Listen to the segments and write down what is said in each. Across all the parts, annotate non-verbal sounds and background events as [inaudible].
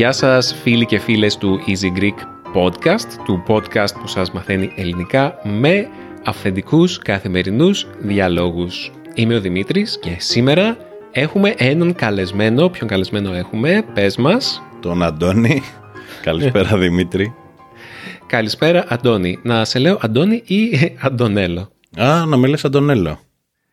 Γεια σας φίλοι και φίλες του Easy Greek Podcast, του podcast που σας μαθαίνει ελληνικά με αυθεντικούς καθημερινούς διαλόγους. Είμαι ο Δημήτρης και σήμερα έχουμε έναν καλεσμένο. Ποιον καλεσμένο έχουμε, πες μας. Τον Αντώνη. [laughs] Καλησπέρα Δημήτρη. Καλησπέρα Αντώνη. Να σε λέω Αντώνη ή [laughs] Αντωνέλο; Α, να με λες Αντωνέλο.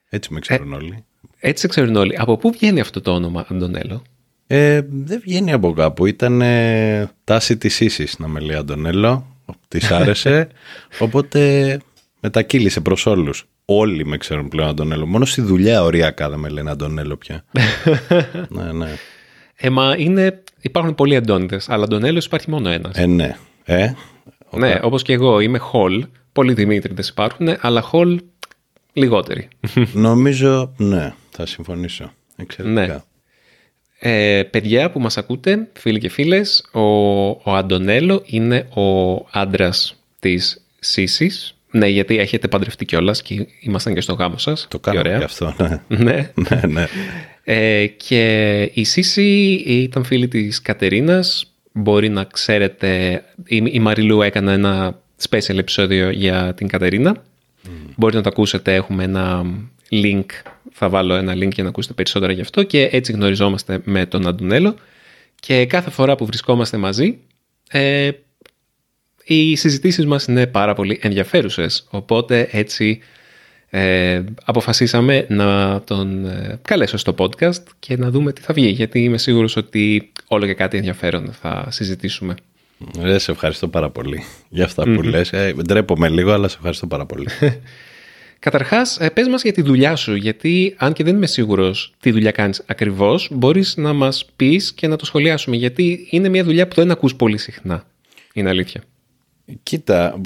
Έτσι με ξέρουν όλοι. Έτσι σε ξέρουν όλοι. Από πού βγαίνει αυτό το όνομα Αντωνέλο; Ε, δεν βγαίνει από κάπου. Ήταν ε, τάση της ίσης να με λέει Αντωνέλο. Της άρεσε. [laughs] οπότε μετακύλησε προς όλους. Όλοι με ξέρουν πλέον Αντωνέλο. Μόνο στη δουλειά οριακά δεν με λένε Αντωνέλο πια. [laughs] ναι, ναι. Ε, μα είναι, υπάρχουν πολλοί Αντώνιδε, αλλά Αντωνέλος υπάρχει μόνο ένας. Ε, ναι. Ε, ναι, όπως και εγώ είμαι Χολ. Πολλοί Δημήτριδε υπάρχουν, αλλά Χολ λιγότεροι. [laughs] Νομίζω, ναι, θα συμφωνήσω. Εξαιρετικά. Ναι. Ε, παιδιά που μας ακούτε, φίλοι και φίλες, ο, ο Αντωνέλο είναι ο άντρας της Σύσης. Ναι, γιατί έχετε παντρευτεί κιόλας και ήμασταν και στο γάμο σας. Το κάνω ωραία. και αυτό, ναι. [laughs] ναι. ναι, ναι. Ε, και η Σύση ήταν φίλη της Κατερίνας. Μπορεί να ξέρετε, η, η Μαριλού έκανε ένα special επεισόδιο για την Κατερίνα. Μπορείτε να το ακούσετε, έχουμε ένα link, θα βάλω ένα link για να ακούσετε περισσότερα γι' αυτό και έτσι γνωριζόμαστε με τον Αντουνέλο και κάθε φορά που βρισκόμαστε μαζί ε, οι συζητήσεις μας είναι πάρα πολύ ενδιαφέρουσες οπότε έτσι ε, αποφασίσαμε να τον ε, καλέσω στο podcast και να δούμε τι θα βγει γιατί είμαι σίγουρος ότι όλο και κάτι ενδιαφέρον θα συζητήσουμε. Ε, σε ευχαριστώ πάρα πολύ για αυτά που λες. Ε, ντρέπομαι λίγο, αλλά σε ευχαριστώ πάρα πολύ. [laughs] Καταρχάς, πες μας για τη δουλειά σου, γιατί αν και δεν είμαι σίγουρος τι δουλειά κάνεις ακριβώς, μπορείς να μας πεις και να το σχολιάσουμε. Γιατί είναι μια δουλειά που δεν ακούς πολύ συχνά. Είναι αλήθεια. Κοίτα,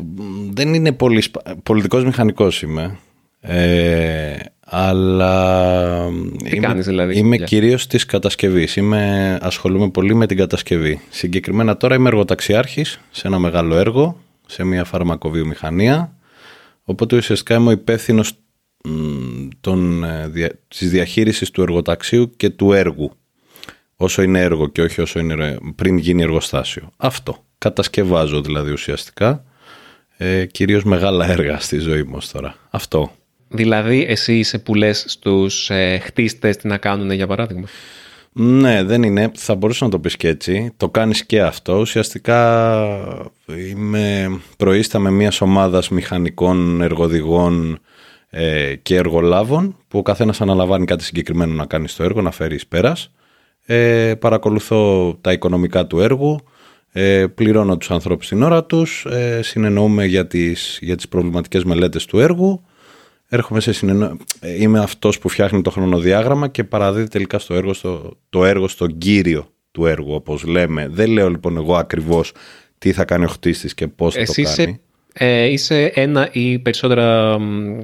δεν είναι πολύ. Πολιτικός μηχανικός είμαι. Ε, αλλά Τι είμαι, κάνεις δηλαδή, είμαι για- κυρίως της κατασκευής. Είμαι, ασχολούμαι πολύ με την κατασκευή. Συγκεκριμένα τώρα είμαι εργοταξιάρχης σε ένα μεγάλο έργο, σε μια φαρμακοβιομηχανία. Οπότε ουσιαστικά είμαι ο υπεύθυνος των, ε, δια, της διαχείρισης του εργοταξίου και του έργου. Όσο είναι έργο και όχι όσο είναι ε, πριν γίνει εργοστάσιο. Αυτό. Κατασκευάζω δηλαδή ουσιαστικά. Ε, κυρίως μεγάλα έργα στη ζωή μου ως τώρα. Αυτό. Δηλαδή, εσύ είσαι που λες στους ε, χτίστες τι να κάνουν, για παράδειγμα; Ναι, δεν είναι. Θα μπορούσα να το πεις και έτσι. Το κάνεις και αυτό. Ουσιαστικά είμαι προείσταμαι μιας ομάδας μηχανικών, εργοδηγών ε, και εργολάβων που ο καθένας αναλαμβάνει κάτι συγκεκριμένο να κάνει στο έργο, να φέρει εις πέρας. Ε, παρακολουθώ τα οικονομικά του έργου, ε, πληρώνω τους ανθρώπους την ώρα τους, ε, συνεννοούμε για τις, για τις προβληματικές μελέτες του έργου έρχομαι σε συνεννο... ε, Είμαι αυτός που φτιάχνει το χρονοδιάγραμμα και παραδίδει τελικά στο έργο, στο... το έργο στον κύριο του έργου, όπως λέμε. Δεν λέω λοιπόν εγώ ακριβώς τι θα κάνει ο χτίστης και πώς θα Εσύ το κάνει. είσαι, ε, είσαι ένα ή περισσότερα μ,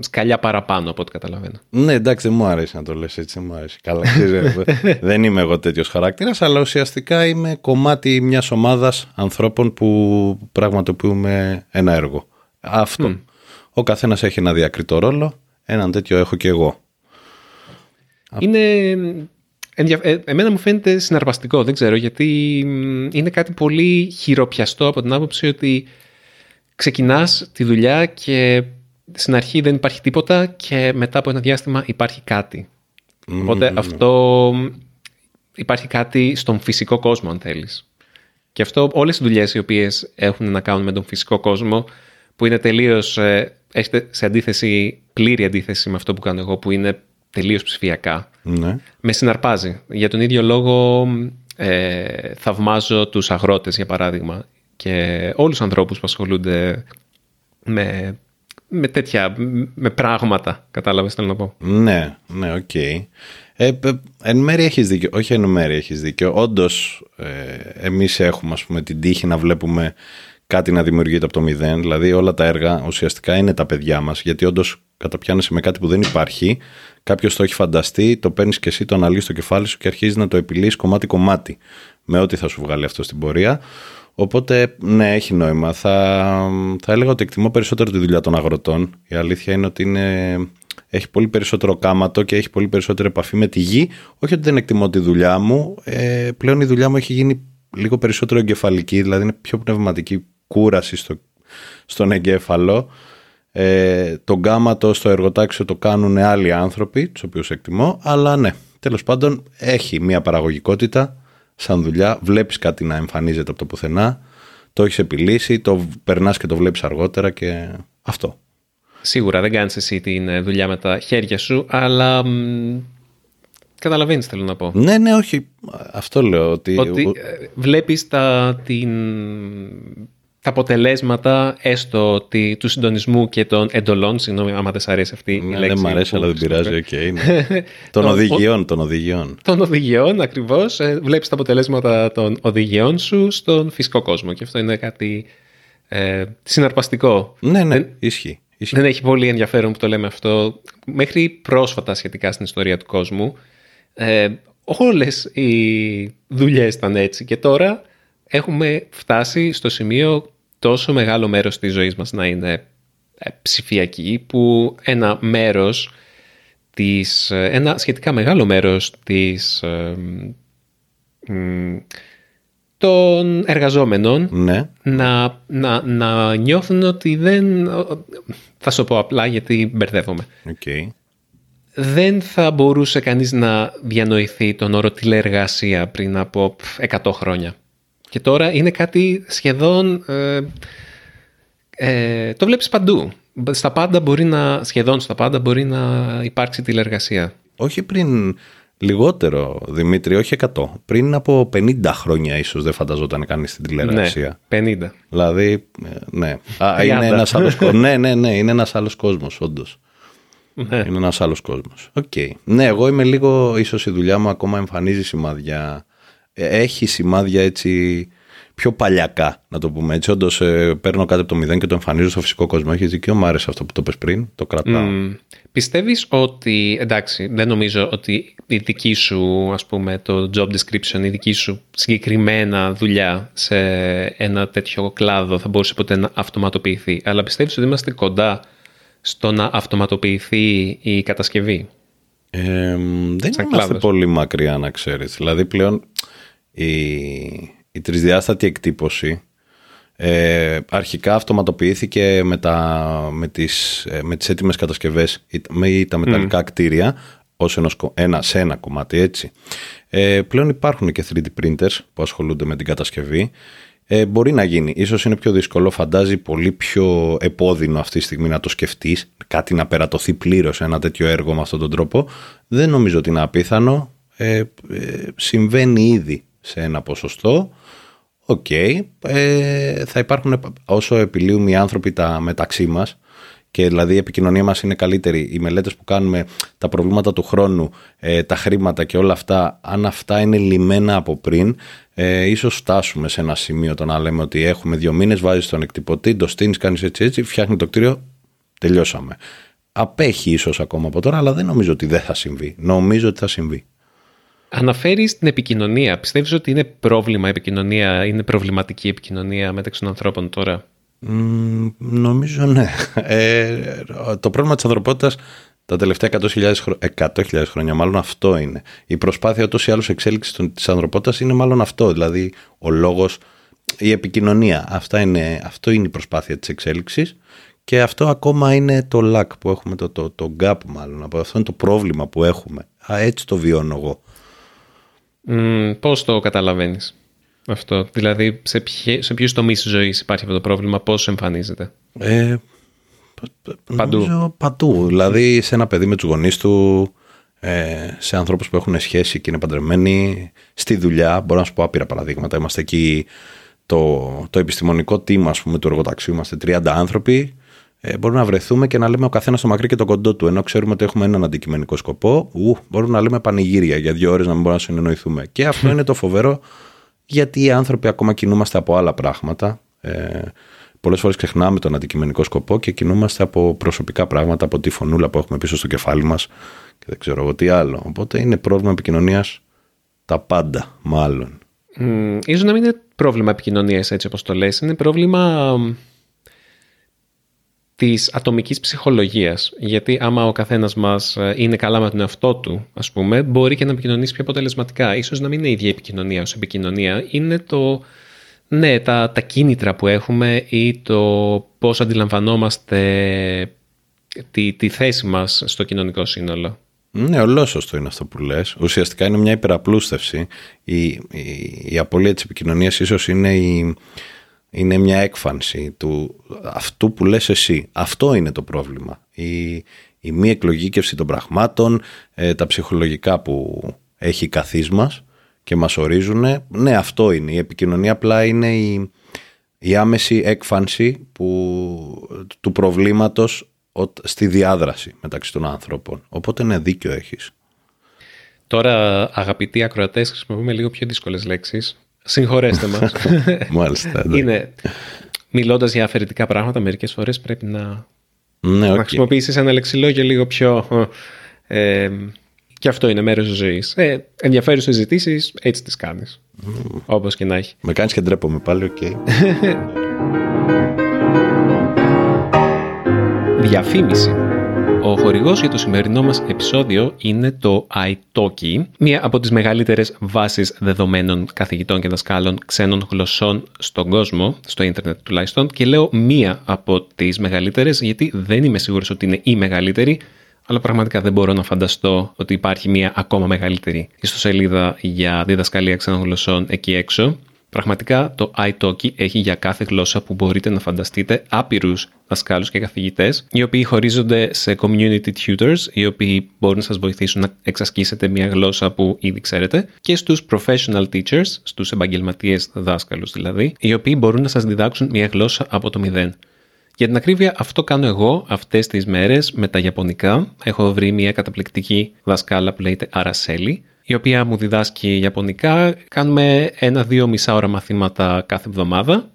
σκαλιά παραπάνω από ό,τι καταλαβαίνω. Ναι, εντάξει, δεν μου αρέσει να το λες έτσι, δεν μου αρέσει. Καλά, ξέρεις, [laughs] δεν είμαι εγώ τέτοιος χαρακτήρας, αλλά ουσιαστικά είμαι κομμάτι μιας ομάδας ανθρώπων που πραγματοποιούμε ένα έργο. Αυτό. Ο καθένας έχει ένα διακριτό ρόλο, έναν τέτοιο έχω και εγώ. Είναι. ενδια- ε, Εμένα μου φαίνεται συναρπαστικό, δεν ξέρω, γιατί μ, είναι κάτι πολύ χειροπιαστό από την άποψη ότι ξεκινάς τη δουλειά και στην αρχή δεν υπάρχει τίποτα και μετά από ένα διάστημα υπάρχει κάτι. Οπότε αυτό μ, υπάρχει κάτι στον φυσικό κόσμο αν θέλεις. Και αυτό όλες οι δουλειές οι οποίες έχουν να κάνουν με τον φυσικό κόσμο που είναι τελείως, ε, έχετε σε αντίθεση, πλήρη αντίθεση με αυτό που κάνω εγώ που είναι τελείως ψηφιακά. Ναι. Με συναρπάζει. Για τον ίδιο λόγο ε, θαυμάζω τους αγρότες για παράδειγμα και όλους τους ανθρώπους που ασχολούνται με, με τέτοια, με πράγματα, κατάλαβες θέλω να πω. Ναι, ναι, οκ. Ε, π- εν μέρει έχεις δίκιο. Όχι εν μέρει έχεις δίκιο. Όντως, ε, εμείς έχουμε ας πούμε την τύχη να βλέπουμε κάτι να δημιουργείται από το μηδέν. Δηλαδή όλα τα έργα ουσιαστικά είναι τα παιδιά μας. Γιατί όντως καταπιάνεσαι με κάτι που δεν υπάρχει. Κάποιος το έχει φανταστεί, το παίρνεις και εσύ, το αναλύεις στο κεφάλι σου και αρχίζεις να το επιλύεις κομμάτι-κομμάτι. Με ό,τι θα σου βγάλει αυτό στην πορεία. Οπότε, ναι, έχει νόημα. Θα, θα έλεγα ότι εκτιμώ περισσότερο τη δουλειά των αγροτών. Η αλήθεια είναι ότι είναι, έχει πολύ περισσότερο κάματο και έχει πολύ περισσότερη επαφή με τη γη. Όχι ότι δεν εκτιμώ τη δουλειά μου. Ε, πλέον η δουλειά μου έχει γίνει λίγο περισσότερο εγκεφαλική, δηλαδή είναι πιο πνευματική κούραση στο, στον εγκέφαλο. Ε, το γκάματο στο εργοτάξιο το κάνουν άλλοι άνθρωποι, τους οποίους εκτιμώ, αλλά ναι, τέλος πάντων έχει μια παραγωγικότητα σαν δουλειά. Βλέπεις κάτι να εμφανίζεται από το πουθενά, το έχεις επιλύσει, το περνάς και το βλέπεις αργότερα και αυτό. Σίγουρα δεν κάνεις εσύ τη ε, δουλειά με τα χέρια σου, αλλά Καταλαβαίνεις, θέλω να πω. Ναι, ναι, όχι. Αυτό λέω. Ότι, ότι ε, βλέπεις τα, την, τα αποτελέσματα έστω του συντονισμού και των εντολών. Συγγνώμη, άμα δεν σ' αρέσει αυτή η ναι, λέξη. Δεν μου αρέσει, αλλά δεν πειράζει. Okay, ναι. [laughs] των οδηγιών, των οδηγιών. Των οδηγιών, ακριβώς. Ε, Βλέπεις τα αποτελέσματα των οδηγιών σου στον φυσικό κόσμο. Και αυτό είναι κάτι ε, συναρπαστικό. Ναι, ναι, ισχύει. Δεν έχει πολύ ενδιαφέρον που το λέμε αυτό. Μέχρι πρόσφατα σχετικά στην ιστορία του κόσμου, ε, όλες οι δουλειές ήταν έτσι και τώρα έχουμε φτάσει στο σημείο τόσο μεγάλο μέρος της ζωής μας να είναι ε, ψηφιακή που ένα μέρος της, ένα σχετικά μεγάλο μέρος της ε, των εργαζόμενων ναι. να, να, να νιώθουν ότι δεν... Θα σου πω απλά γιατί μπερδεύομαι. Okay δεν θα μπορούσε κανείς να διανοηθεί τον όρο τηλεεργασία πριν από 100 χρόνια. Και τώρα είναι κάτι σχεδόν... Ε, ε, το βλέπεις παντού. Στα πάντα μπορεί να, σχεδόν στα πάντα μπορεί να υπάρξει τηλεεργασία. Όχι πριν λιγότερο, Δημήτρη, όχι 100. Πριν από 50 χρόνια ίσως δεν φανταζόταν κανείς την τηλεεργασία. Ναι, 50. Δηλαδή, ε, ναι. Α, είναι ένας άλλος, ναι, ναι, ναι, είναι ένας άλλος κόσμος, όντως. Ναι. Είναι ένας άλλος κόσμος. Okay. Ναι, εγώ είμαι λίγο. ίσως η δουλειά μου ακόμα εμφανίζει σημάδια. Ε, έχει σημάδια έτσι πιο παλιακά, να το πούμε έτσι. Όντως ε, παίρνω κάτι από το μηδέν και το εμφανίζω στο φυσικό κόσμο. Έχεις δικαίωμα, μου άρεσε αυτό που το πες πριν. Το κρατάω. Mm. Πιστεύεις ότι. Εντάξει, δεν νομίζω ότι η δική σου, ας πούμε, το job description, η δική σου συγκεκριμένα δουλειά σε ένα τέτοιο κλάδο θα μπορούσε ποτέ να αυτοματοποιηθεί. Αλλά πιστεύεις ότι είμαστε κοντά στο να αυτοματοποιηθεί η κατασκευή; Ε, δεν Σαν είμαστε πολύ μακριά να ξέρεις. Δηλαδή πλέον η, η τρισδιάστατη εκτύπωση ε, αρχικά αυτοματοποιήθηκε με, τα, με, τις, ε, με τις έτοιμες κατασκευές με τα μεταλλικά mm. κτίρια ως ένα, σε ένα κομμάτι έτσι. Ε, πλέον υπάρχουν και 3D printers που ασχολούνται με την κατασκευή ε, μπορεί να γίνει. Ίσως είναι πιο δύσκολο, φαντάζει πολύ πιο επώδυνο αυτή τη στιγμή να το σκεφτείς, κάτι να περατωθεί πλήρως ένα τέτοιο έργο με αυτόν τον τρόπο. Δεν νομίζω ότι είναι απίθανο. Ε, ε, συμβαίνει ήδη σε ένα ποσοστό. OK. Okay. Ε, θα υπάρχουν όσο επιλύουν οι άνθρωποι τα μεταξύ μας και δηλαδή η επικοινωνία μας είναι καλύτερη. Οι μελέτες που κάνουμε, τα προβλήματα του χρόνου, ε, τα χρήματα και όλα αυτά, αν αυτά είναι λυμένα από πριν, ε, ίσως φτάσουμε σε ένα σημείο το να λέμε ότι έχουμε δύο μήνες, βάζεις τον εκτυπωτή, το στήνεις, κάνεις έτσι έτσι, φτιάχνει το κτίριο, τελειώσαμε. Απέχει ίσως ακόμα από τώρα, αλλά δεν νομίζω ότι δεν θα συμβεί. Νομίζω ότι θα συμβεί. Αναφέρεις την επικοινωνία. Πιστεύεις ότι είναι πρόβλημα επικοινωνία, είναι προβληματική επικοινωνία μεταξύ των ανθρώπων τώρα; Νομίζω ναι. Ε, το πρόβλημα της ανθρωπότητας τα τελευταία 100.000 100 χρόνια μάλλον αυτό είναι. Η προσπάθεια ούτως ή άλλως εξέλιξης της ανθρωπότητας είναι μάλλον αυτό. Δηλαδή ο λόγος, η επικοινωνία. Αυτά είναι, αυτό είναι η προσπάθεια της εξέλιξης και αυτό ακόμα είναι το lack που έχουμε, το, το, το gap μάλλον. Αυτό είναι το πρόβλημα που έχουμε. Α, έτσι το βιώνω εγώ. Mm, πώς το καταλαβαίνεις; Αυτό. Δηλαδή, σε, ποιε, σε ποιους τομείς της ζωής υπάρχει αυτό το πρόβλημα, πώς εμφανίζεται; Ε, παντού. παντού. Δηλαδή, σε ένα παιδί με τους γονείς του, ε, σε ανθρώπους που έχουν σχέση και είναι παντρεμένοι, στη δουλειά, μπορώ να σου πω άπειρα παραδείγματα. Είμαστε εκεί το, το επιστημονικό team, ας πούμε, του εργοταξίου, είμαστε 30 άνθρωποι, ε, μπορούμε να βρεθούμε και να λέμε ο καθένας το μακρύ και το κοντό του. Ενώ ξέρουμε ότι έχουμε έναν αντικειμενικό σκοπό, ου, μπορούμε να λέμε πανηγύρια για δύο ώρες να μην μπορούμε να συνεννοηθούμε. Και αυτό είναι το φοβερό γιατί οι άνθρωποι ακόμα κινούμαστε από άλλα πράγματα. Ε, Πολλές φορές ξεχνάμε τον αντικειμενικό σκοπό και κινούμαστε από προσωπικά πράγματα, από τη φωνούλα που έχουμε πίσω στο κεφάλι μας και δεν ξέρω εγώ τι άλλο. Οπότε είναι πρόβλημα επικοινωνίας τα πάντα, μάλλον. Mm, ίσως να μην είναι πρόβλημα επικοινωνίας έτσι όπως το λες, είναι πρόβλημα της ατομικής ψυχολογίας. Γιατί άμα ο καθένας μας ε, είναι καλά με τον εαυτό του, ας πούμε, μπορεί και να επικοινωνήσει πιο αποτελεσματικά. Ίσως να μην είναι η ίδια επικοινωνία ως επικοινωνία, είναι το, ναι, τα, τα κίνητρα που έχουμε ή το πώς αντιλαμβανόμαστε τη, τη θέση μας στο κοινωνικό σύνολο. Ναι, ολόσωστο είναι αυτό που λες. Ουσιαστικά είναι μια υπεραπλούστευση. Η, η, η απώλεια της επικοινωνίας ίσως είναι, η, είναι μια έκφανση του αυτού που λες εσύ. Αυτό είναι το πρόβλημα. Η, η μη εκλογήκευση των πραγμάτων, ε, τα ψυχολογικά που έχει η καθής μας και μας ορίζουν. Ναι, αυτό είναι. Η επικοινωνία απλά είναι η, η άμεση έκφανση που, του προβλήματος στη διάδραση μεταξύ των ανθρώπων. Οπότε ναι, δίκιο έχεις. Τώρα, αγαπητοί ακροατές, χρησιμοποιούμε λίγο πιο δύσκολες λέξεις. Συγχωρέστε μας. [laughs] Μάλιστα. Ναι. Είναι, μιλώντας για αφαιρετικά πράγματα, μερικές φορές πρέπει να, ναι, okay. να χρησιμοποιήσεις ένα λεξιλόγιο λίγο πιο... Ε, και αυτό είναι μέρος της ζωής. Ε, ενδιαφέρουσες συζητήσεις, έτσι τις κάνεις. Mm. Όπως και να έχει. Με κάνεις και ντρέπομαι πάλι, OK. Okay. [laughs] Διαφήμιση. Ο χορηγός για το σημερινό μας επεισόδιο είναι το iTalki, μία από τις μεγαλύτερες βάσεις δεδομένων καθηγητών και δασκάλων ξένων γλωσσών στον κόσμο, στο ίντερνετ τουλάχιστον, και λέω μία από τις μεγαλύτερες γιατί δεν είμαι σίγουρος ότι είναι η μεγαλύτερη, αλλά πραγματικά δεν μπορώ να φανταστώ ότι υπάρχει μία ακόμα μεγαλύτερη ιστοσελίδα για διδασκαλία ξένων γλωσσών εκεί έξω. Πραγματικά το iTalki έχει για κάθε γλώσσα που μπορείτε να φανταστείτε άπειρους δασκάλους και καθηγητές, οι οποίοι χωρίζονται σε community tutors, οι οποίοι μπορούν να σας βοηθήσουν να εξασκήσετε μια γλώσσα που ήδη ξέρετε, και στους professional teachers, στους επαγγελματίες δάσκαλους δηλαδή, οι οποίοι μπορούν να σας διδάξουν μια γλώσσα από το μηδέν. Για την ακρίβεια, αυτό κάνω εγώ αυτές τις μέρες με τα Ιαπωνικά. Έχω βρει μια καταπληκτική δασκάλα που λέγεται Araceli, η οποία μου διδάσκει Ιαπωνικά. Κάνουμε ένα-δύο μισά ώρα μαθήματα κάθε εβδομάδα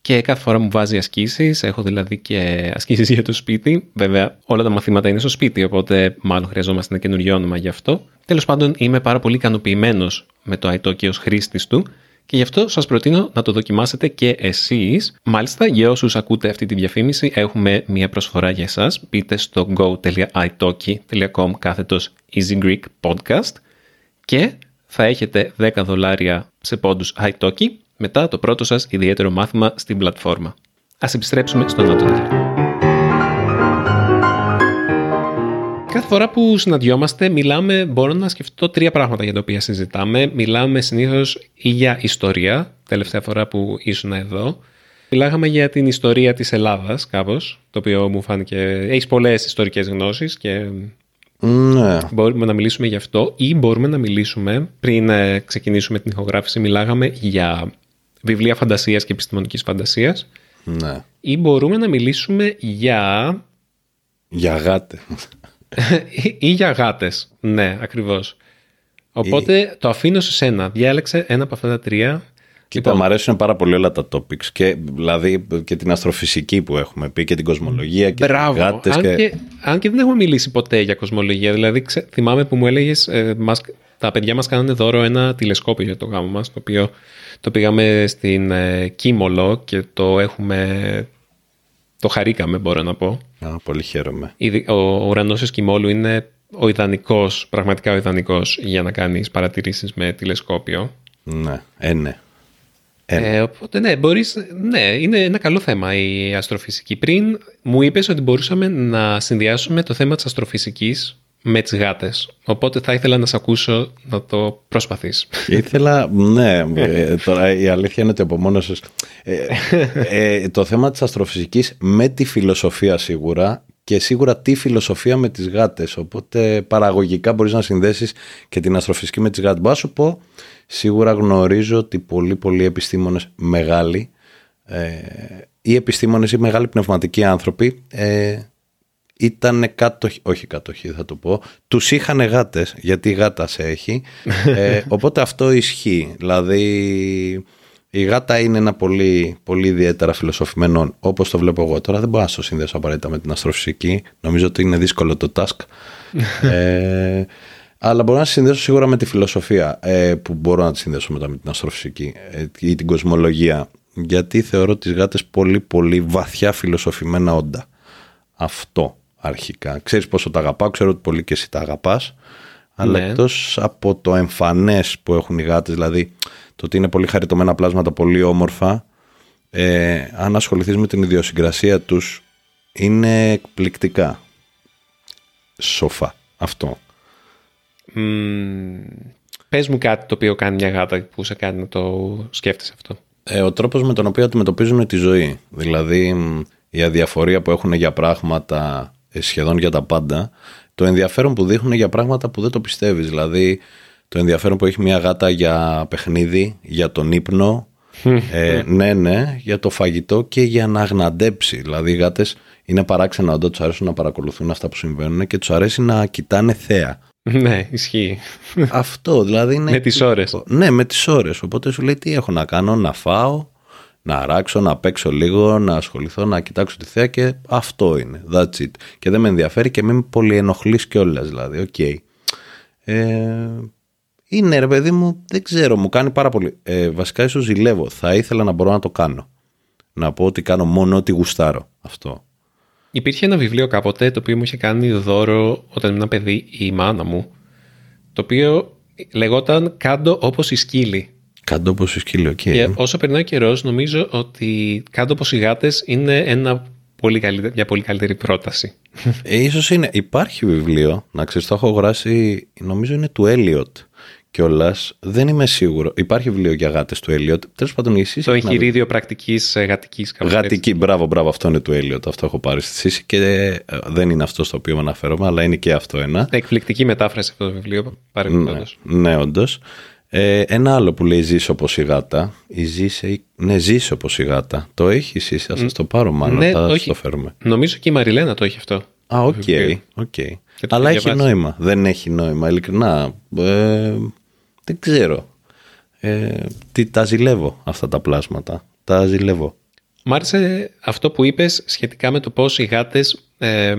και κάθε φορά μου βάζει ασκήσεις. Έχω δηλαδή και ασκήσεις για το σπίτι. Βέβαια όλα τα μαθήματα είναι στο σπίτι, οπότε μάλλον χρειαζόμαστε ένα καινούριο όνομα γι' αυτό. Τέλος πάντων είμαι πάρα πολύ ικανοποιημένος με το iTalki ως χρήστης του και γι' αυτό σας προτείνω να το δοκιμάσετε και εσείς. Μάλιστα, για όσους ακούτε αυτή τη διαφήμιση, έχουμε μια προσφορά για εσάς. Μπείτε στο go.italki.com κάθετος Easy Greek Podcast και θα έχετε 10 δολάρια σε πόντους iTalki μετά το πρώτο σας ιδιαίτερο μάθημα στην πλατφόρμα. Ας επιστρέψουμε στον Άτονα. Κάθε φορά που συναντιόμαστε μιλάμε, μπορώ να σκεφτώ τρία πράγματα για τα οποία συζητάμε. Μιλάμε συνήθως ή για ιστορία, τελευταία φορά που ήσουν εδώ. Μιλάγαμε για την ιστορία της Ελλάδας κάπως, το οποίο μου φάνηκε... Έχεις πολλές ιστορικές γνώσεις και ναι. Μπορούμε να μιλήσουμε γι' αυτό ή μπορούμε να μιλήσουμε, πριν ε, ξεκινήσουμε την ηχογράφηση, μιλάγαμε για βιβλία φαντασίας και επιστημονικής φαντασίας. Ναι. Ή μπορούμε να μιλήσουμε για... Για γάτες. [laughs] ή για γάτες. Ναι, ακριβώς. Οπότε το αφήνω σε σένα. Διάλεξε ένα από αυτά τα τρία Κοίτα, λοιπόν. μου αρέσουν πάρα πολύ όλα τα topics και δηλαδή και την αστροφυσική που έχουμε πει και την κοσμολογία και Μπράβο. τις γάτες. Αν, και... και... αν και δεν έχουμε μιλήσει ποτέ για κοσμολογία. Δηλαδή ξε... θυμάμαι που μου έλεγες ε, μας... τα παιδιά μας κάνανε δώρο ένα τηλεσκόπιο για το γάμο μας το οποίο το πήγαμε στην ε, Κίμολο και το έχουμε... Το χαρήκαμε μπορώ να πω. Α, πολύ χαίρομαι. Ο, ο ουρανός της Κιμόλου είναι ο ιδανικός, πραγματικά ο ιδανικός για να κάνεις παρατηρήσεις με τηλεσκόπιο. Ναι, ε, ναι. Ε, οπότε ναι, μπορείς, ναι, είναι ένα καλό θέμα η αστροφυσική. Πριν μου είπες ότι μπορούσαμε να συνδυάσουμε το θέμα της αστροφυσικής με τις γάτες. Οπότε θα ήθελα να σε ακούσω να το προσπαθείς. Ήθελα, ναι, ε, τώρα η αλήθεια είναι ότι από μόνος ε, ε, το θέμα της αστροφυσικής με τη φιλοσοφία σίγουρα και σίγουρα τη φιλοσοφία με τις γάτες. Οπότε παραγωγικά μπορείς να συνδέσεις και την αστροφυσική με τις γάτες. Μπορώ να σου πω Σίγουρα γνωρίζω ότι πολλοί πολλοί επιστήμονες μεγάλοι ε, ή επιστήμονες ή μεγάλοι πνευματικοί άνθρωποι ε, ήταν κάτοχοι, όχι κάτοχοι θα το πω, τους είχαν γάτες γιατί η γάτα σε έχει, ε, [laughs] οπότε αυτό ισχύει. Δηλαδή Η γάτα είναι ένα πολύ, πολύ ιδιαίτερα φιλοσοφημένο, όπως το βλέπω εγώ. Τώρα δεν μπορώ να το συνδέσω απαραίτητα με την αστροφυσική. Νομίζω ότι είναι δύσκολο το task. [laughs] ε, αλλά μπορώ να συνδέσω σίγουρα με τη φιλοσοφία, ε, που μπορώ να τη συνδέσω μετά με την αστροφυσική ε, ή την κοσμολογία. Γιατί θεωρώ τις γάτες πολύ πολύ βαθιά φιλοσοφημένα όντα. Αυτό αρχικά. Ξέρεις πόσο τα αγαπάω, ξέρω ότι πολύ και εσύ τα αγαπάς. Αλλά ναι. εκτός από το εμφανές που έχουν οι γάτες, δηλαδή το ότι είναι πολύ χαριτωμένα πλάσματα, πολύ όμορφα, ε, αν ασχοληθείς με την ιδιοσυγκρασία τους, είναι εκπληκτικά. Σοφά. Αυτό. Mm, πες μου κάτι το οποίο κάνει μια γάτα που σε κάνει να το σκέφτεσαι αυτό. Ε, ο τρόπος με τον οποίο αντιμετωπίζουν τη ζωή. Δηλαδή η αδιαφορία που έχουν για πράγματα ε, σχεδόν για τα πάντα. Το ενδιαφέρον που δείχνουν για πράγματα που δεν το πιστεύεις. Δηλαδή το ενδιαφέρον που έχει μια γάτα για παιχνίδι, για τον ύπνο, ε, ναι, ναι, για το φαγητό και για να αγναντέψει. Δηλαδή οι γάτες είναι παράξενα όντα τους αρέσουν να παρακολουθούν αυτά που συμβαίνουν και τους αρέσει να κοιτάνε θέα. Ναι, ισχύει. Αυτό δηλαδή είναι. Με τις ώρες. Ναι, με τις ώρες. Οπότε σου λέει τι έχω να κάνω, να φάω, να αράξω, να παίξω λίγο, να ασχοληθώ, να κοιτάξω τη θέα και αυτό είναι. That's it. Και δεν με ενδιαφέρει και μην με πολύ ενοχλείς κιόλας. Δηλαδή, OK. Okay. Ε, είναι ρε παιδί μου, δεν ξέρω, μου κάνει πάρα πολύ. Ε, βασικά ίσως ζηλεύω. Θα ήθελα να μπορώ να το κάνω. Να πω ότι κάνω μόνο ό,τι γουστάρω. Αυτό. Υπήρχε ένα βιβλίο κάποτε το οποίο μου είχε κάνει δώρο όταν ήμουν παιδί η μάνα μου. Το οποίο λεγόταν Κάντο όπως οι σκύλοι. Κάντο όπως οι σκύλοι, OK. Okay. Και όσο περνάει ο καιρός, νομίζω ότι Κάντο όπως οι γάτες είναι ένα πολύ καλύτερη, μια πολύ καλύτερη πρόταση. Ε, ίσως είναι. Υπάρχει βιβλίο, να ξέρεις, το έχω αγοράσει, νομίζω είναι του Έλιοτ κιόλας. Δεν είμαι σίγουρος. Υπάρχει βιβλίο για γάτες του Έλιοτ. Τέλος πάντων, εσύ. Το εγχειρίδιο πρακτικής γατικής Γατική, μπράβο, μπράβο. Αυτό είναι του Έλιοτ. Αυτό έχω πάρει στη Σίσσυ και ε, δεν είναι αυτό στο οποίο με αναφέρομαι, αλλά είναι και αυτό ένα. Εκπληκτική μετάφραση αυτό το βιβλίο, παρεμπιπτόντως. Ναι, ναι όντως. Ε, ένα άλλο που λέει ζήσε όπως η γάτα. Η ζήσε, ναι, ζήσε όπως η γάτα. Το έχει εσύ, θα σας το πάρω μάλλον. Ναι, θα όχι. το φέρουμε. Νομίζω και η Μαριλένα το έχει αυτό. Α, OK. Okay, okay. Αλλά έχει νόημα. Δεν έχει νόημα. Ειλικρινά. Ε, δεν ξέρω. Ε, τι, τα ζηλεύω αυτά τα πλάσματα. Τα ζηλεύω. Μ' άρεσε αυτό που είπες σχετικά με το πώς οι γάτες... Ε,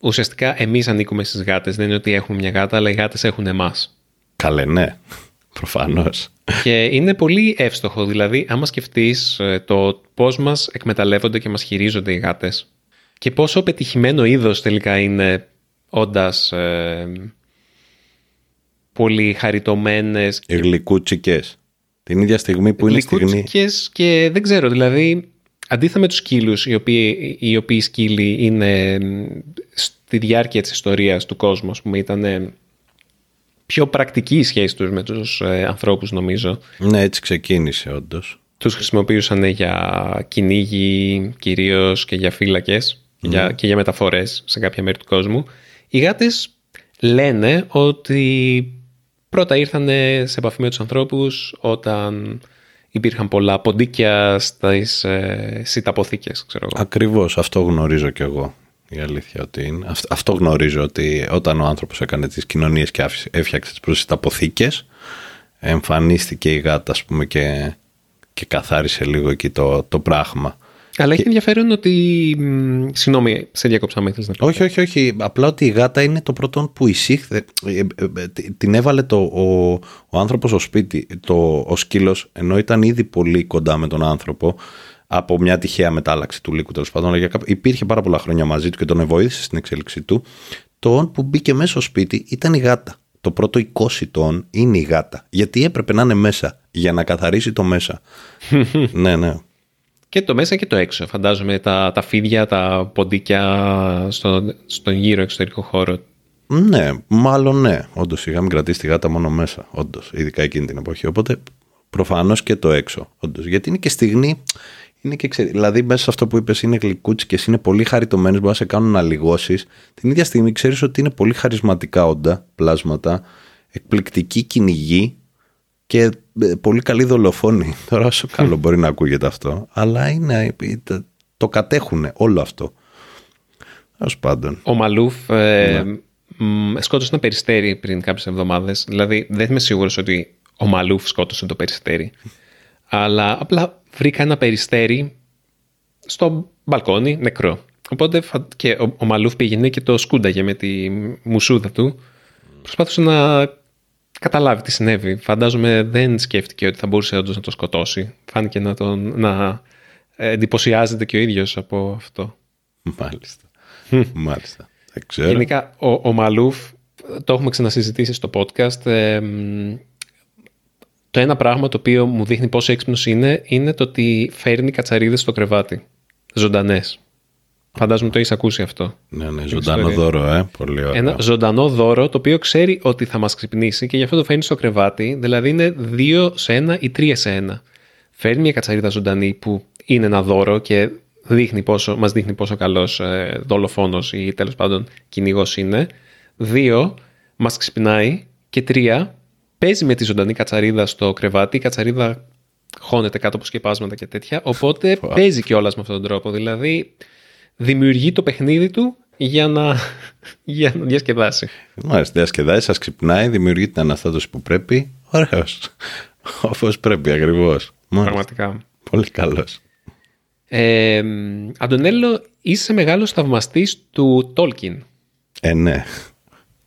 ουσιαστικά εμείς ανήκουμε στις γάτες. Δεν είναι ότι έχουμε μια γάτα, αλλά οι γάτες έχουν εμάς. Καλέ, ναι. [laughs] Προφανώς. Και είναι πολύ εύστοχο. Δηλαδή, άμα σκεφτείς ε, το πώς μας εκμεταλλεύονται και μας χειρίζονται οι γάτες και πόσο πετυχημένο είδος τελικά είναι όντας... Ε, πολύ χαριτωμένες. Γλυκούτσικες. Την ίδια στιγμή που είναι στιγμή. και δεν ξέρω, δηλαδή αντίθετα με τους σκύλους οι οποίοι, οι οποίοι σκύλοι είναι στη διάρκεια της ιστορίας του κόσμου, ας πούμε, ήταν πιο πρακτική η σχέση τους με τους ε, ανθρώπους νομίζω. Ναι, έτσι ξεκίνησε όντως. Τους χρησιμοποιούσαν για κυνήγι κυρίως και για φύλακες και, για, και για μεταφορές σε κάποια μέρη του κόσμου. Οι γάτες λένε ότι Πρώτα ήρθαν σε επαφή με τους ανθρώπους όταν υπήρχαν πολλά ποντίκια στις ε, σιταποθήκες, ξέρω εγώ. Ακριβώς, αυτό γνωρίζω κι εγώ. Η αλήθεια ότι είναι. Αυτό γνωρίζω ότι όταν ο άνθρωπος έκανε τις κοινωνίες και έφτιαξε τις προσιταποθήκες εμφανίστηκε η γάτα ας πούμε και, και καθάρισε λίγο εκεί το, το πράγμα. Αλλά έχει ενδιαφέρον ότι. Συγγνώμη, σε διακόψα με να πει. Όχι, όχι, όχι. Απλά ότι η γάτα είναι το πρώτο που εισήχθε. Ε, ε, ε, την έβαλε το, ο, ο άνθρωπος στο σπίτι, το, ο σκύλος, ενώ ήταν ήδη πολύ κοντά με τον άνθρωπο από μια τυχαία μετάλλαξη του λύκου τέλος πάντων. Αλλά υπήρχε πάρα πολλά χρόνια μαζί του και τον βοήθησε στην εξέλιξή του. Το όν που μπήκε μέσα στο σπίτι ήταν η γάτα. Το πρώτο 20 τόν είναι η γάτα. Γιατί έπρεπε να είναι μέσα για να καθαρίσει το μέσα. [laughs] ναι, ναι. Και το μέσα και το έξω. Φαντάζομαι τα, τα φίδια, τα ποντίκια στο, στον γύρο εξωτερικό χώρο. Ναι, μάλλον ναι. Όντως είχαμε κρατήσει τη γάτα μόνο μέσα. Όντως, ειδικά εκείνη την εποχή. Οπότε προφανώς και το έξω. Όντως. Γιατί είναι και στιγμή. Είναι και ξέρει, δηλαδή, μέσα σε αυτό που είπες, είναι γλυκούτσι και είναι πολύ χαριτωμένες, μπορεί να σε κάνουν να λιγώσει. Την ίδια στιγμή ξέρεις ότι είναι πολύ χαρισματικά όντα, πλάσματα, εκπληκτική κυνηγή και ε, πολύ καλή δολοφόνη. [laughs] Τώρα όσο καλό μπορεί να ακούγεται αυτό, αλλά είναι, το κατέχουν όλο αυτό. Ως πάντων. Ο Μαλούφ ε, ναι. σκότωσε ένα περιστέρι πριν κάποιες εβδομάδες. Δηλαδή δεν είμαι σίγουρος ότι ο Μαλούφ σκότωσε το περιστέρι. Αλλά απλά βρήκα ένα περιστέρι στο μπαλκόνι νεκρό. Οπότε και ο, ο Μαλούφ πήγαινε και το σκούνταγε με τη μουσούδα του. Προσπάθησε να καταλάβει τι συνέβη. Φαντάζομαι δεν σκέφτηκε ότι θα μπορούσε όντως να το σκοτώσει. Φάνηκε να, τον, να εντυπωσιάζεται και ο ίδιος από αυτό. Μάλιστα. Μάλιστα. Δεν ξέρω. Γενικά, ο, ο Μαλούφ, το έχουμε ξανασυζητήσει στο podcast, ε, το ένα πράγμα το οποίο μου δείχνει πόσο έξυπνος είναι, είναι το ότι φέρνει κατσαρίδες στο κρεβάτι. Ζωντανές. Φαντάζομαι το έχεις ακούσει αυτό. Ναι, ναι, ζωντανό δώρο, ε. Πολύ ωραίο. Ένα ζωντανό δώρο το οποίο ξέρει ότι θα μας ξυπνήσει και γι' αυτό το φέρνει στο κρεβάτι. Δηλαδή είναι δύο σε ένα ή τρία σε ένα. Φέρνει μια κατσαρίδα ζωντανή που είναι ένα δώρο και δείχνει πόσο, μας δείχνει πόσο καλός ε, δολοφόνος ή τέλος πάντων κυνηγός είναι. Δύο, μας ξυπνάει. Και τρία, παίζει με τη ζωντανή κατσαρίδα στο κρεβάτι. Η κατσαρίδα χώνεται κάτω από σκεπάσματα και τέτοια. Οπότε παίζει κιόλας με αυτόν τον τρόπο. Δηλαδή δημιουργεί το παιχνίδι του για να, [laughs] για να διασκεδάσει. Μάλιστα, διασκεδάσει, σας ξυπνάει, δημιουργεί την αναστάτωση που πρέπει. Ωραίος. [laughs] Όπως πρέπει ακριβώς. Πραγματικά. Πολύ καλός. Ε, Αντωνέλο, είσαι μεγάλος θαυμαστής του Τόλκιν. Ε, ναι.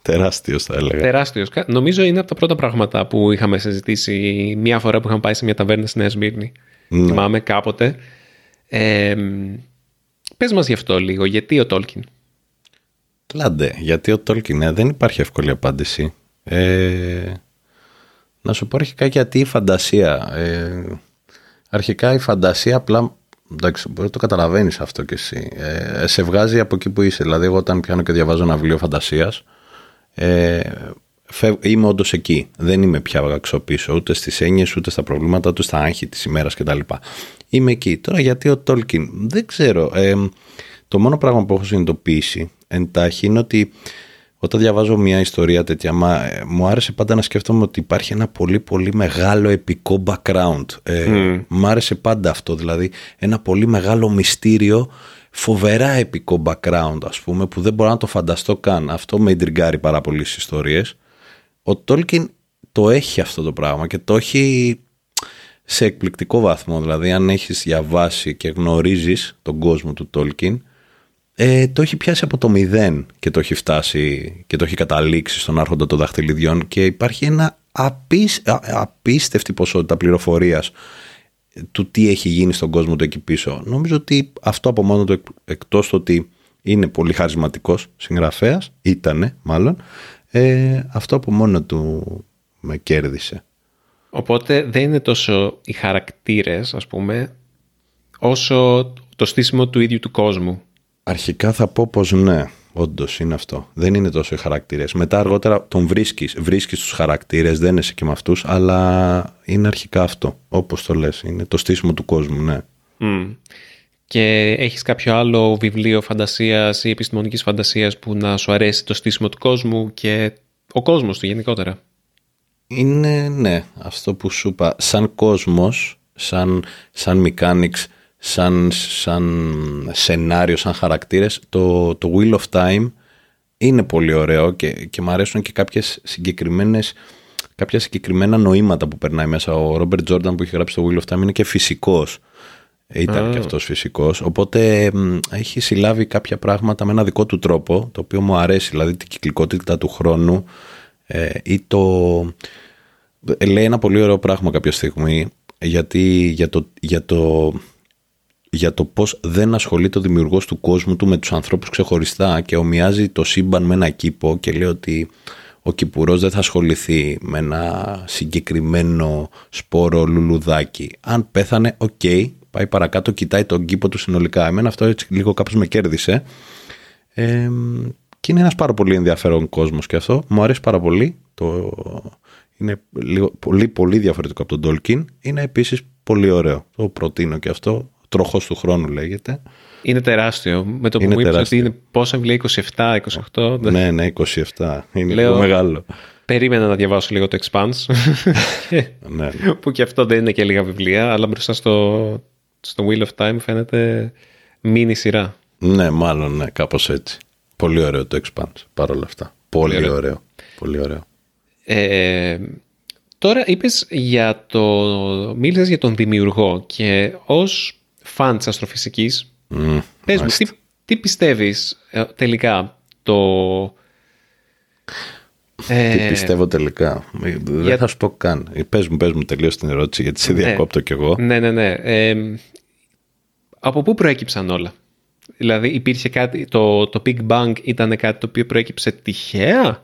Τεράστιος θα έλεγα. Τεράστιος. Νομίζω είναι από τα πρώτα πράγματα που είχαμε συζητήσει μια φορά που είχαμε πάει σε μια ταβέρνα στη Νέα Σμύρνη. Ναι. Θυμάμαι κάποτε. Ε, πες μας γι' αυτό λίγο. Γιατί ο Τόλκιν; Λάντε, γιατί ο Τόλκιν. Ε, δεν υπάρχει εύκολη απάντηση. Ε, να σου πω αρχικά γιατί η φαντασία. Ε, αρχικά η φαντασία απλά εντάξει, μπορεί να το καταλαβαίνεις αυτό κι εσύ. Ε, σε βγάζει από εκεί που είσαι. Δηλαδή, εγώ όταν πιάνω και διαβάζω ένα βιβλίο φαντασίας, ε, είμαι όντως εκεί. Δεν είμαι πια αξιοπίσω ούτε στις έννοιες, ούτε στα προβλήματα, ούτε στα άγχη της ημέρας κτλ. Είμαι εκεί. Τώρα, γιατί ο Τόλκιν, δεν ξέρω. Ε, το μόνο πράγμα που έχω συνειδητοποιήσει εντάχει είναι ότι όταν διαβάζω μια ιστορία τέτοια, μα, ε, μου άρεσε πάντα να σκέφτομαι ότι υπάρχει ένα πολύ πολύ μεγάλο επικό background. Ε, mm. Μ' άρεσε πάντα αυτό, δηλαδή ένα πολύ μεγάλο μυστήριο, φοβερά επικό background ας πούμε, που δεν μπορώ να το φανταστώ καν. Αυτό με εντριγκάρει πάρα πολύ στις ιστορίες. Ο Τόλκιν το έχει αυτό το πράγμα και το έχει σε εκπληκτικό βαθμό. Δηλαδή αν έχεις διαβάσει και γνωρίζεις τον κόσμο του Τόλκιν, ε, το έχει πιάσει από το μηδέν και το έχει φτάσει και το έχει καταλήξει στον άρχοντα των δαχτυλιδιών και υπάρχει ένα απίστευτη ποσότητα πληροφορίας του τι έχει γίνει στον κόσμο του εκεί πίσω. Νομίζω ότι αυτό από μόνο του εκτός το ότι είναι πολύ χαρισματικός συγγραφέας, ήτανε μάλλον, ε, αυτό από μόνο του με κέρδισε. Οπότε δεν είναι τόσο οι χαρακτήρες, ας πούμε, όσο το στήσιμο του ίδιου του κόσμου. Αρχικά θα πω πως ναι, όντως είναι αυτό. Δεν είναι τόσο οι χαρακτήρες. Μετά αργότερα τον βρίσκεις, βρίσκεις τους χαρακτήρες, δεν είσαι και με αυτούς, αλλά είναι αρχικά αυτό, όπως το λες. Είναι το στήσιμο του κόσμου, ναι. Και έχεις κάποιο άλλο βιβλίο φαντασίας ή επιστημονικής φαντασίας που να σου αρέσει το στήσιμο του κόσμου και ο κόσμος του γενικότερα; Είναι, ναι, αυτό που σου είπα. Σαν κόσμος, σαν, σαν mechanics, σαν, σαν σενάριο, σαν χαρακτήρες, το, το Wheel of Time είναι πολύ ωραίο και, και μου αρέσουν και κάποιες συγκεκριμένες κάποια συγκεκριμένα νοήματα που περνάει μέσα. Ο Ρόμπερτ Τζόρνταν που έχει γράψει το Wheel of Time είναι και φυσικός. Ήταν και αυτός φυσικός. Οπότε έχει συλλάβει κάποια πράγματα με ένα δικό του τρόπο, το οποίο μου αρέσει, δηλαδή την κυκλικότητα του χρόνου ε, ή το... Ε, λέει ένα πολύ ωραίο πράγμα κάποια στιγμή, γιατί για το, για το για το πώς δεν ασχολείται ο δημιουργός του κόσμου του με τους ανθρώπους ξεχωριστά και ομοιάζει το σύμπαν με ένα κήπο και λέει ότι ο κηπουρός δεν θα ασχοληθεί με ένα συγκεκριμένο σπόρο λουλουδάκι. Αν πέθανε, οκ, πάει παρακάτω, κοιτάει τον κήπο του συνολικά. Εμένα αυτό έτσι λίγο κάπως με κέρδισε. Ε, και είναι ένας πάρα πολύ ενδιαφέρον κόσμος και αυτό. Μου αρέσει πάρα πολύ. Το... Είναι λίγο, πολύ πολύ διαφορετικό από τον Tolkien. Είναι επίσης πολύ ωραίο. Το προτείνω και αυτό τροχός του χρόνου λέγεται. Είναι τεράστιο. Με το που μου είπες ότι είναι πόσα βιβλία, 27, 28. Ναι, ναι, 27. Είναι Λέω, μεγάλο. Περίμενα να διαβάσω λίγο το Expanse. [laughs] ναι. που και αυτό δεν είναι και λίγα βιβλία, αλλά μπροστά στο, στο Wheel of Time φαίνεται μίνι σειρά. Ναι, μάλλον, ναι, κάπως έτσι. Πολύ ωραίο το Expanse, παρόλα αυτά. Πολύ, ωραίο. Πολύ ωραίο. Ε, Τώρα είπες για το... μίλησες για τον δημιουργό και ως φαν της αστροφυσικής, Mm, πες μου, τι, τι πιστεύεις ε, τελικά το... Τι ε, πιστεύω τελικά; Δεν για- θα σου πω καν. Ε, Πες μου, πες μου τελείως την ερώτηση γιατί σε διακόπτω κι εγώ. Ναι, ναι, ναι. Ε, από πού προέκυψαν όλα; Δηλαδή υπήρχε κάτι, το, το Big Bang ήταν κάτι το οποίο προέκυψε τυχαία;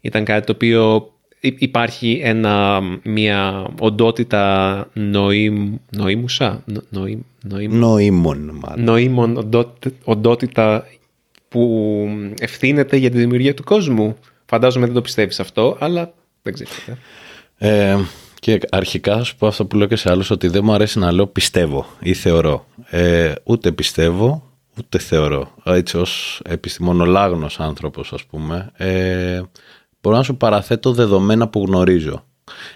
Ήταν κάτι το οποίο υ- υπάρχει ένα, μια οντότητα νοήμ, νοήμουσα, νο, νοήμ, νοήμ, Νοήμων μάλλον. νοήμων οντότητα, οντότητα που ευθύνεται για τη δημιουργία του κόσμου. Φαντάζομαι δεν το πιστεύεις αυτό, αλλά δεν ξέρω. ε. Ε, και αρχικά θα σου πω αυτό που λέω και σε άλλους ότι δεν μου αρέσει να λέω πιστεύω ή θεωρώ. Ε, ούτε πιστεύω, ούτε θεωρώ. Έτσι ως επιστημονολάγνος άνθρωπος ας πούμε, ε, μπορώ να σου παραθέτω δεδομένα που γνωρίζω.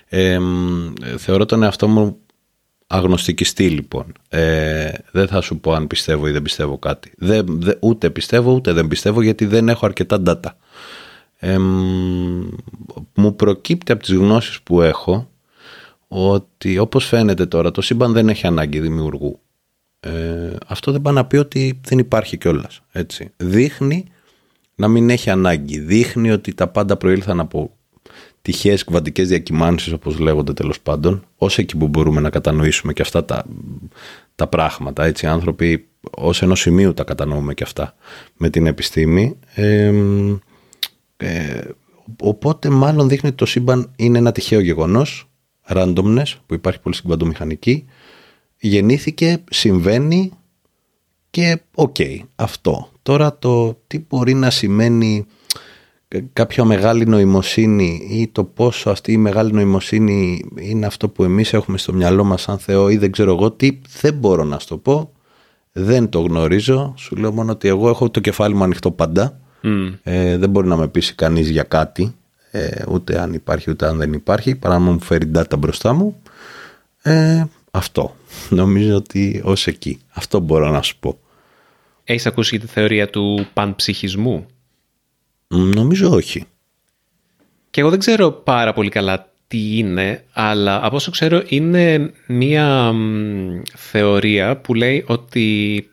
Ε, μ, θεωρώ τον εαυτό μου αγνωστικιστή λοιπόν. Ε, δεν θα σου πω αν πιστεύω ή δεν πιστεύω κάτι. Δεν, δε- ούτε πιστεύω ούτε δεν πιστεύω γιατί δεν έχω αρκετά data. Ε, μ, μου προκύπτει από τις γνώσεις που έχω ότι όπως φαίνεται τώρα το σύμπαν δεν έχει ανάγκη δημιουργού. Ε, αυτό δεν πάει να πει ότι δεν υπάρχει κιόλας. Έτσι. Δείχνει να μην έχει ανάγκη. Δείχνει ότι τα πάντα προήλθαν από τυχαίες κβαντικές διακυμάνσεις όπως λέγονται τέλος πάντων ως εκεί που μπορούμε να κατανοήσουμε και αυτά τα, τα πράγματα. Έτσι, οι άνθρωποι ως ενός σημείου τα κατανοούμε και αυτά με την επιστήμη. Ε, ε, οπότε μάλλον δείχνει ότι το σύμπαν είναι ένα τυχαίο γεγονός, randomness, που υπάρχει πολύ στην κβαντομηχανική, γεννήθηκε, συμβαίνει και οκ, αυτό. Τώρα το τι μπορεί να σημαίνει κάποια μεγάλη νοημοσύνη ή το πόσο αυτή η μεγάλη νοημοσύνη είναι αυτό που εμείς έχουμε στο μυαλό μας σαν Θεό ή δεν ξέρω εγώ τι, δεν μπορώ να σου το πω, δεν το γνωρίζω, σου λέω μόνο ότι εγώ έχω το κεφάλι μου ανοιχτό πάντα, Μμ. ε, δεν μπορεί να με πείσει κανείς για κάτι, ε, ούτε αν υπάρχει ούτε αν δεν υπάρχει, παρά να μου φέρει data μπροστά μου. Ε, αυτό. Νομίζω ότι ως εκεί. Αυτό μπορώ να σου πω. Έχεις ακούσει τη θεωρία του πανψυχισμού; Μ, Νομίζω όχι. Και εγώ δεν ξέρω πάρα πολύ καλά τι είναι, αλλά από όσο ξέρω είναι μία μ, θεωρία που λέει ότι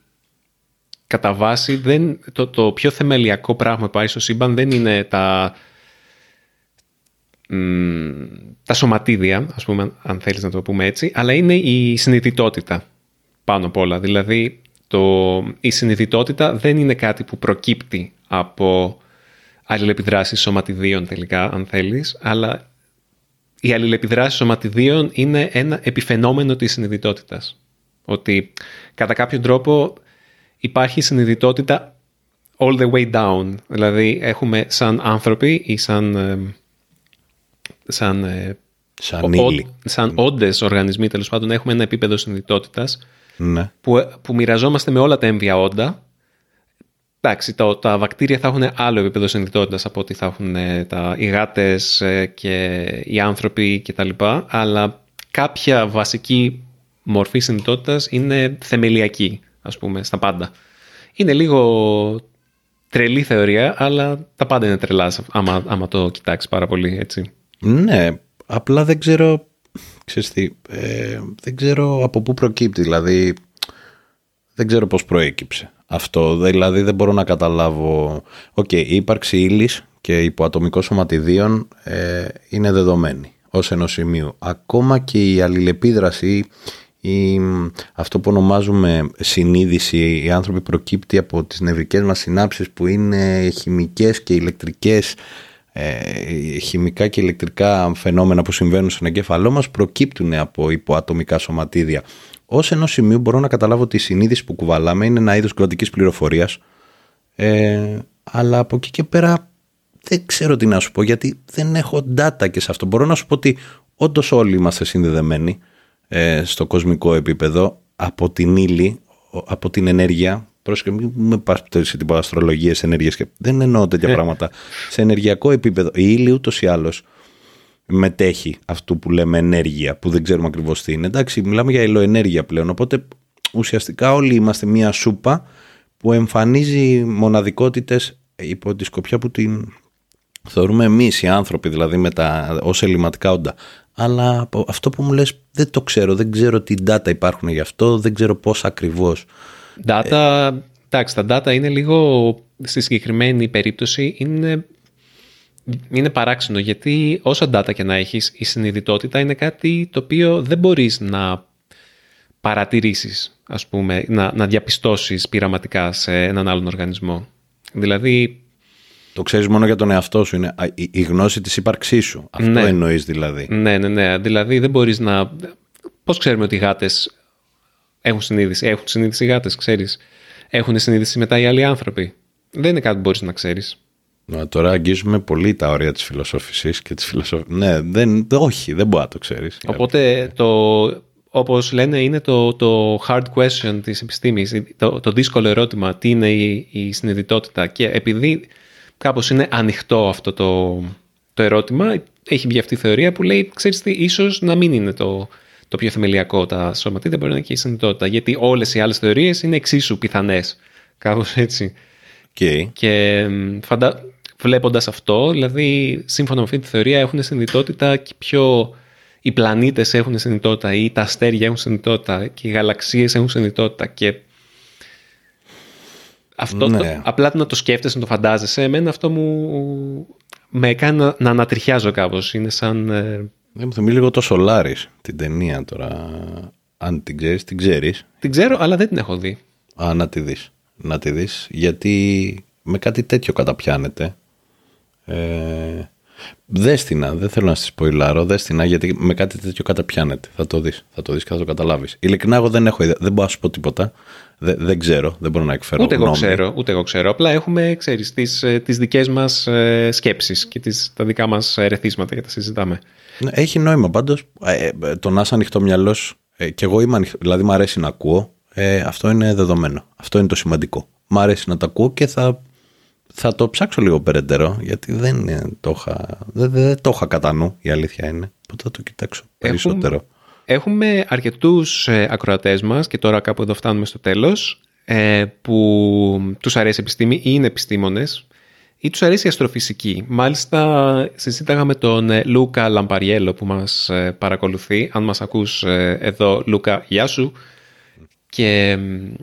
κατά βάση δεν, το, το πιο θεμελιακό πράγμα που υπάρχει στο σύμπαν δεν είναι τα, μ, τα σωματίδια, ας πούμε, αν θέλεις να το πούμε έτσι, αλλά είναι η συνειδητότητα πάνω απ' όλα. Δηλαδή, το, η συνειδητότητα δεν είναι κάτι που προκύπτει από αλληλεπιδράσεις σωματιδίων τελικά, αν θέλεις, αλλά οι αλληλεπιδράσεις σωματιδίων είναι ένα επιφαινόμενο της συνειδητότητας. Ότι κατά κάποιο τρόπο υπάρχει συνειδητότητα all the way down. Δηλαδή έχουμε σαν άνθρωποι ή σαν, ε, σαν, ε, Σαν ο- ύλη. σαν όντες οργανισμοί τέλος πάντων έχουμε ένα επίπεδο συνειδητότητας Ναι. που, που μοιραζόμαστε με όλα τα έμβια όντα. Εντάξει, τα, τα βακτήρια θα έχουν άλλο επίπεδο συνειδητότητας από ότι θα έχουν ε, τα, οι γάτες ε, και οι άνθρωποι κτλ. Αλλά κάποια βασική μορφή συνειδητότητας είναι θεμελιακή, ας πούμε, στα πάντα. Είναι λίγο τρελή θεωρία, αλλά τα πάντα είναι τρελά άμα, άμα το κοιτάξεις πάρα πολύ, έτσι. Ναι, απλά δεν ξέρω, ξέρεις τι, ε, δεν ξέρω από πού προκύπτει, δηλαδή δεν ξέρω πώς προέκυψε αυτό, δηλαδή δεν μπορώ να καταλάβω, οκ, η ύπαρξη ύλης και υποατομικών σωματιδίων ε, είναι δεδομένη ως ενός σημείου. Ακόμα και η αλληλεπίδραση ή αυτό που ονομάζουμε συνείδηση, οι άνθρωποι προκύπτει από τις νευρικές μας συνάψεις που είναι χημικές και ηλεκτρικές ε, χημικά και ηλεκτρικά φαινόμενα που συμβαίνουν στον εγκέφαλό μας προκύπτουν από υποατομικά σωματίδια. Ως ενός σημείου μπορώ να καταλάβω ότι η συνείδηση που κουβαλάμε είναι ένα είδος κρατικής πληροφορίας ε, αλλά από εκεί και πέρα δεν ξέρω τι να σου πω γιατί δεν έχω data και σε αυτό. Μπορώ να σου πω ότι όντως όλοι είμαστε συνδεδεμένοι ε, στο κοσμικό επίπεδο από την ύλη, από την ενέργεια. Πρόσεχε, μην με πας σε τίποτα αστρολογίες, ενέργειες και δεν εννοώ τέτοια πράγματα. Σε ενεργειακό επίπεδο, η ύλη ούτως ή άλλως μετέχει αυτού που λέμε ενέργεια, που δεν ξέρουμε ακριβώς τι είναι. Εντάξει, μιλάμε για ηλοενέργεια πλέον, οπότε ουσιαστικά όλοι είμαστε μία σούπα που εμφανίζει μοναδικότητες υπό τη σκοπιά που την θεωρούμε εμείς οι άνθρωποι δηλαδή με τα, ως ελληματικά όντα. Αλλά αυτό που μου λες δεν το ξέρω, δεν ξέρω τι data υπάρχουν γι' αυτό, δεν ξέρω πώς ακριβώς. Data, εντάξει, τα data είναι λίγο, στη συγκεκριμένη περίπτωση, είναι, είναι παράξενο γιατί όσα data και να έχεις, η συνειδητότητα είναι κάτι το οποίο δεν μπορείς να παρατηρήσεις, ας πούμε, να, να διαπιστώσεις πειραματικά σε έναν άλλον οργανισμό. Δηλαδή... Το ξέρεις μόνο για τον εαυτό σου, είναι η, γνώση της ύπαρξής σου. Αυτό ναι. εννοείς δηλαδή. Ναι, ναι, ναι. Δηλαδή δεν μπορείς να... Πώς ξέρουμε ότι οι γάτες έχουν συνείδηση. Έχουν συνείδηση οι γάτες, ξέρεις. Έχουν συνείδηση μετά οι άλλοι άνθρωποι. Δεν είναι κάτι που μπορείς να ξέρεις. Να, τώρα αγγίζουμε πολύ τα όρια της φιλοσοφησής και της φιλοσοφ... Ναι, δεν, όχι, δεν μπορεί να το ξέρεις. Οπότε το, όπως λένε είναι το, το hard question της επιστήμης, το, το δύσκολο ερώτημα, τι είναι η, η συνειδητότητα και επειδή κάπως είναι ανοιχτό αυτό το, το ερώτημα, έχει βγει αυτή η θεωρία που λέει, ξέρεις τι, ίσως να μην είναι το, το πιο θεμελιακό τα σωματίδια, μπορεί να είναι και η συνειδητότητα, γιατί όλες οι άλλες θεωρίες είναι εξίσου πιθανές, κάπως έτσι. Okay. Και φαντα... βλέποντας αυτό, δηλαδή σύμφωνα με αυτή τη θεωρία έχουν συνειδητότητα και πιο οι πλανήτες έχουν συνειδητότητα ή τα αστέρια έχουν συνειδητότητα και οι γαλαξίες έχουν συνειδητότητα και αυτό ναι. το, απλά να το σκέφτεσαι, να το φαντάζεσαι, εμένα αυτό μου με κάνει να, να ανατριχιάζω κάπως. Είναι σαν... Ε... Δεν μου θυμίζει λίγο το Solaris, την ταινία τώρα. Αν την ξέρεις, την ξέρεις. Την ξέρω, αλλά δεν την έχω δει. Α, να τη δεις. Να τη δεις, γιατί με κάτι τέτοιο καταπιάνεται. Ε, Δέστηνα, δεν θέλω να σας σποϊλάρω, δέστηνα γιατί με κάτι τέτοιο καταπιάνεται. Θα το δεις, θα το δεις και θα το καταλάβεις. Ειλικρινά, εγώ δεν έχω ιδέα, δεν μπορώ να σου πω τίποτα. Δεν, δεν ξέρω, δεν μπορώ να εκφέρω ούτε Εγώ ξέρω, ούτε εγώ ξέρω. Απλά έχουμε, ξέρεις, τις τις ε, δικές μας ε, σκέψεις και τις, τα δικά μας ερεθίσματα και τα συζητάμε. Ναι, έχει νόημα πάντως. Ε, ε, το να είσαι ανοιχτό μυαλός, ε, και εγώ είμαι ανοιχτό, δηλαδή μου αρέσει να ακούω. Ε, αυτό είναι δεδομένο. Αυτό είναι το σημαντικό. Μ' αρέσει να τα ακούω και θα θα το ψάξω λίγο περαιτέρω, γιατί δεν, το είχα, δεν, δεν το είχα κατά νου, η αλήθεια είναι. Οπότε θα το κοιτάξω περισσότερο. Έχουμε, έχουμε αρκετούς ε, ακροατές μας και τώρα κάπου εδώ φτάνουμε στο τέλος ε, που τους αρέσει η επιστήμη ή είναι επιστήμονες ή τους αρέσει η αστροφυσική. Μάλιστα συζήταγα με τον ε, Λούκα Λαμπαριέλο που μας παρακολουθεί. Αν μας ακούς εδώ Λούκα, γεια σου. Και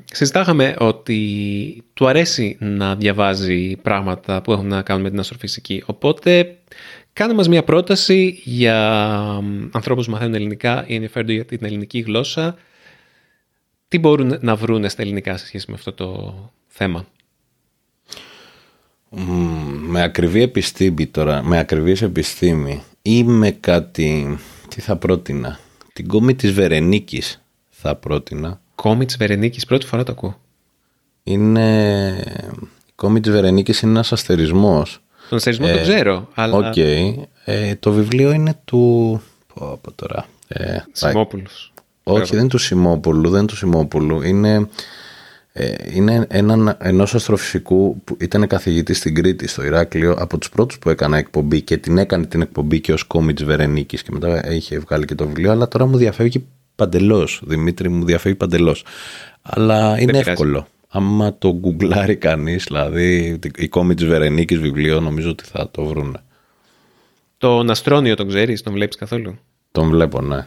συζητάγαμε ότι του αρέσει να διαβάζει πράγματα που έχουν να κάνουν με την αστροφυσική. Οπότε κάνε μας μια πρόταση για ανθρώπους που μαθαίνουν ελληνικά ή ενδιαφέρονται για την ελληνική γλώσσα. Τι μπορούν να βρουν στα ελληνικά σε σχέση με αυτό το θέμα; με ακριβή επιστήμη τώρα, με ακριβής επιστήμη ή με κάτι, τι θα πρότεινα, την κόμη της Βερενίκης θα πρότεινα κόμι της Βερενίκης, πρώτη φορά το ακούω. Είναι... Η Κόμη της Βερενίκης είναι ένας αστερισμός. Τον αστερισμό ε, το ξέρω, αλλά... OK. Okay. Ε, το βιβλίο είναι του... Πω, από τώρα. Ε, Σιμόπουλος. Όχι, δεν είναι του Σιμόπουλου, δεν είναι του Σιμόπουλου. Είναι, ε, είναι έναν, ενός αστροφυσικού που ήταν καθηγητής στην Κρήτη, στο Ηράκλειο, από τους πρώτους που έκανα εκπομπή και την έκανε την εκπομπή και ως Κόμη της Βερενίκης και μετά είχε βγάλει και το βιβλίο, αλλά τώρα μου διαφεύγει παντελώς. Δημήτρη μου διαφεύγει παντελώς. Αλλά είναι εύκολο. Άμα το γκουγκλάρει κανείς, δηλαδή η κόμη τη Βερενίκης βιβλίο, νομίζω ότι θα το βρουν. Τον Αστρόνιο τον ξέρεις, τον βλέπεις καθόλου; Τον βλέπω, ναι.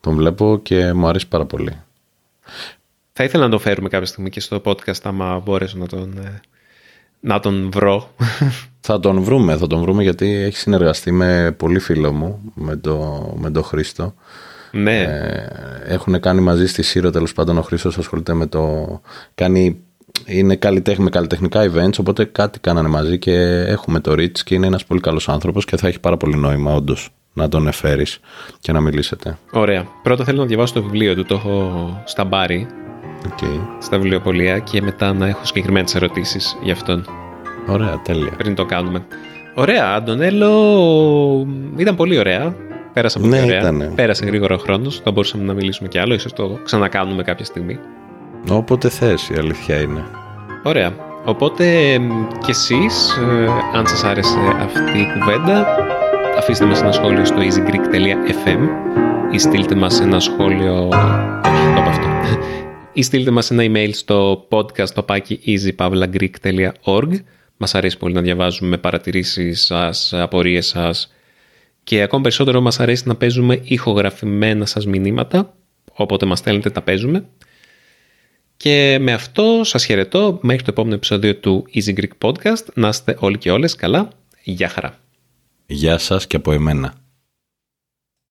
Τον βλέπω και μου αρέσει πάρα πολύ. Θα ήθελα να τον φέρουμε κάποια στιγμή και στο podcast, άμα μπορέσω να τον, ε, να τον βρω. [laughs] Θα τον βρούμε, θα τον βρούμε γιατί έχει συνεργαστεί με πολύ φίλο μου, με τον με το Χρήστο. Ναι. Ε, έχουν κάνει μαζί στη Σύρο τέλος πάντων ο Χρήστος ασχολείται με το. Κάνει, είναι καλλιτέχνη, με καλλιτεχνικά events, οπότε κάτι κάνανε μαζί και έχουμε το Rich και είναι ένας πολύ καλός άνθρωπος και θα έχει πάρα πολύ νόημα, όντως, να τον εφέρεις και να μιλήσετε. Ωραία. Πρώτα θέλω να διαβάσω το βιβλίο του, το έχω στα μπάρι. Okay. Στα βιβλιοπολία και μετά να έχω συγκεκριμένες ερωτήσεις για αυτόν. Ωραία, τέλεια. Πριν το κάνουμε. Ωραία, Αντωνέλο, ήταν πολύ ωραία. Πέρασε πολύ ναι, ωραία. Ήτανε. Πέρασε γρήγορα ο χρόνος. Θα μπορούσαμε να μιλήσουμε κι άλλο. ίσως το ξανακάνουμε κάποια στιγμή. Όποτε θες, η αλήθεια είναι. Ωραία. Οπότε κι εσείς, ε, αν σας άρεσε αυτή η κουβέντα, αφήστε μας ένα σχόλιο στο easygreek.fm ή στείλτε μας ένα σχόλιο... Όχι, το αυτό. ή στείλτε μας ένα email στο podcast easypavlagreek.org Μας αρέσει πολύ να διαβάζουμε παρατηρήσεις σας, απορίες σας και ακόμη περισσότερο μας αρέσει να παίζουμε ηχογραφημένα σας μηνύματα, όποτε μας στέλνετε τα παίζουμε. Και με αυτό σας χαιρετώ μέχρι το επόμενο επεισόδιο του Easy Greek Podcast. Να είστε όλοι και όλες καλά. Γεια χαρά. Γεια σας και από εμένα.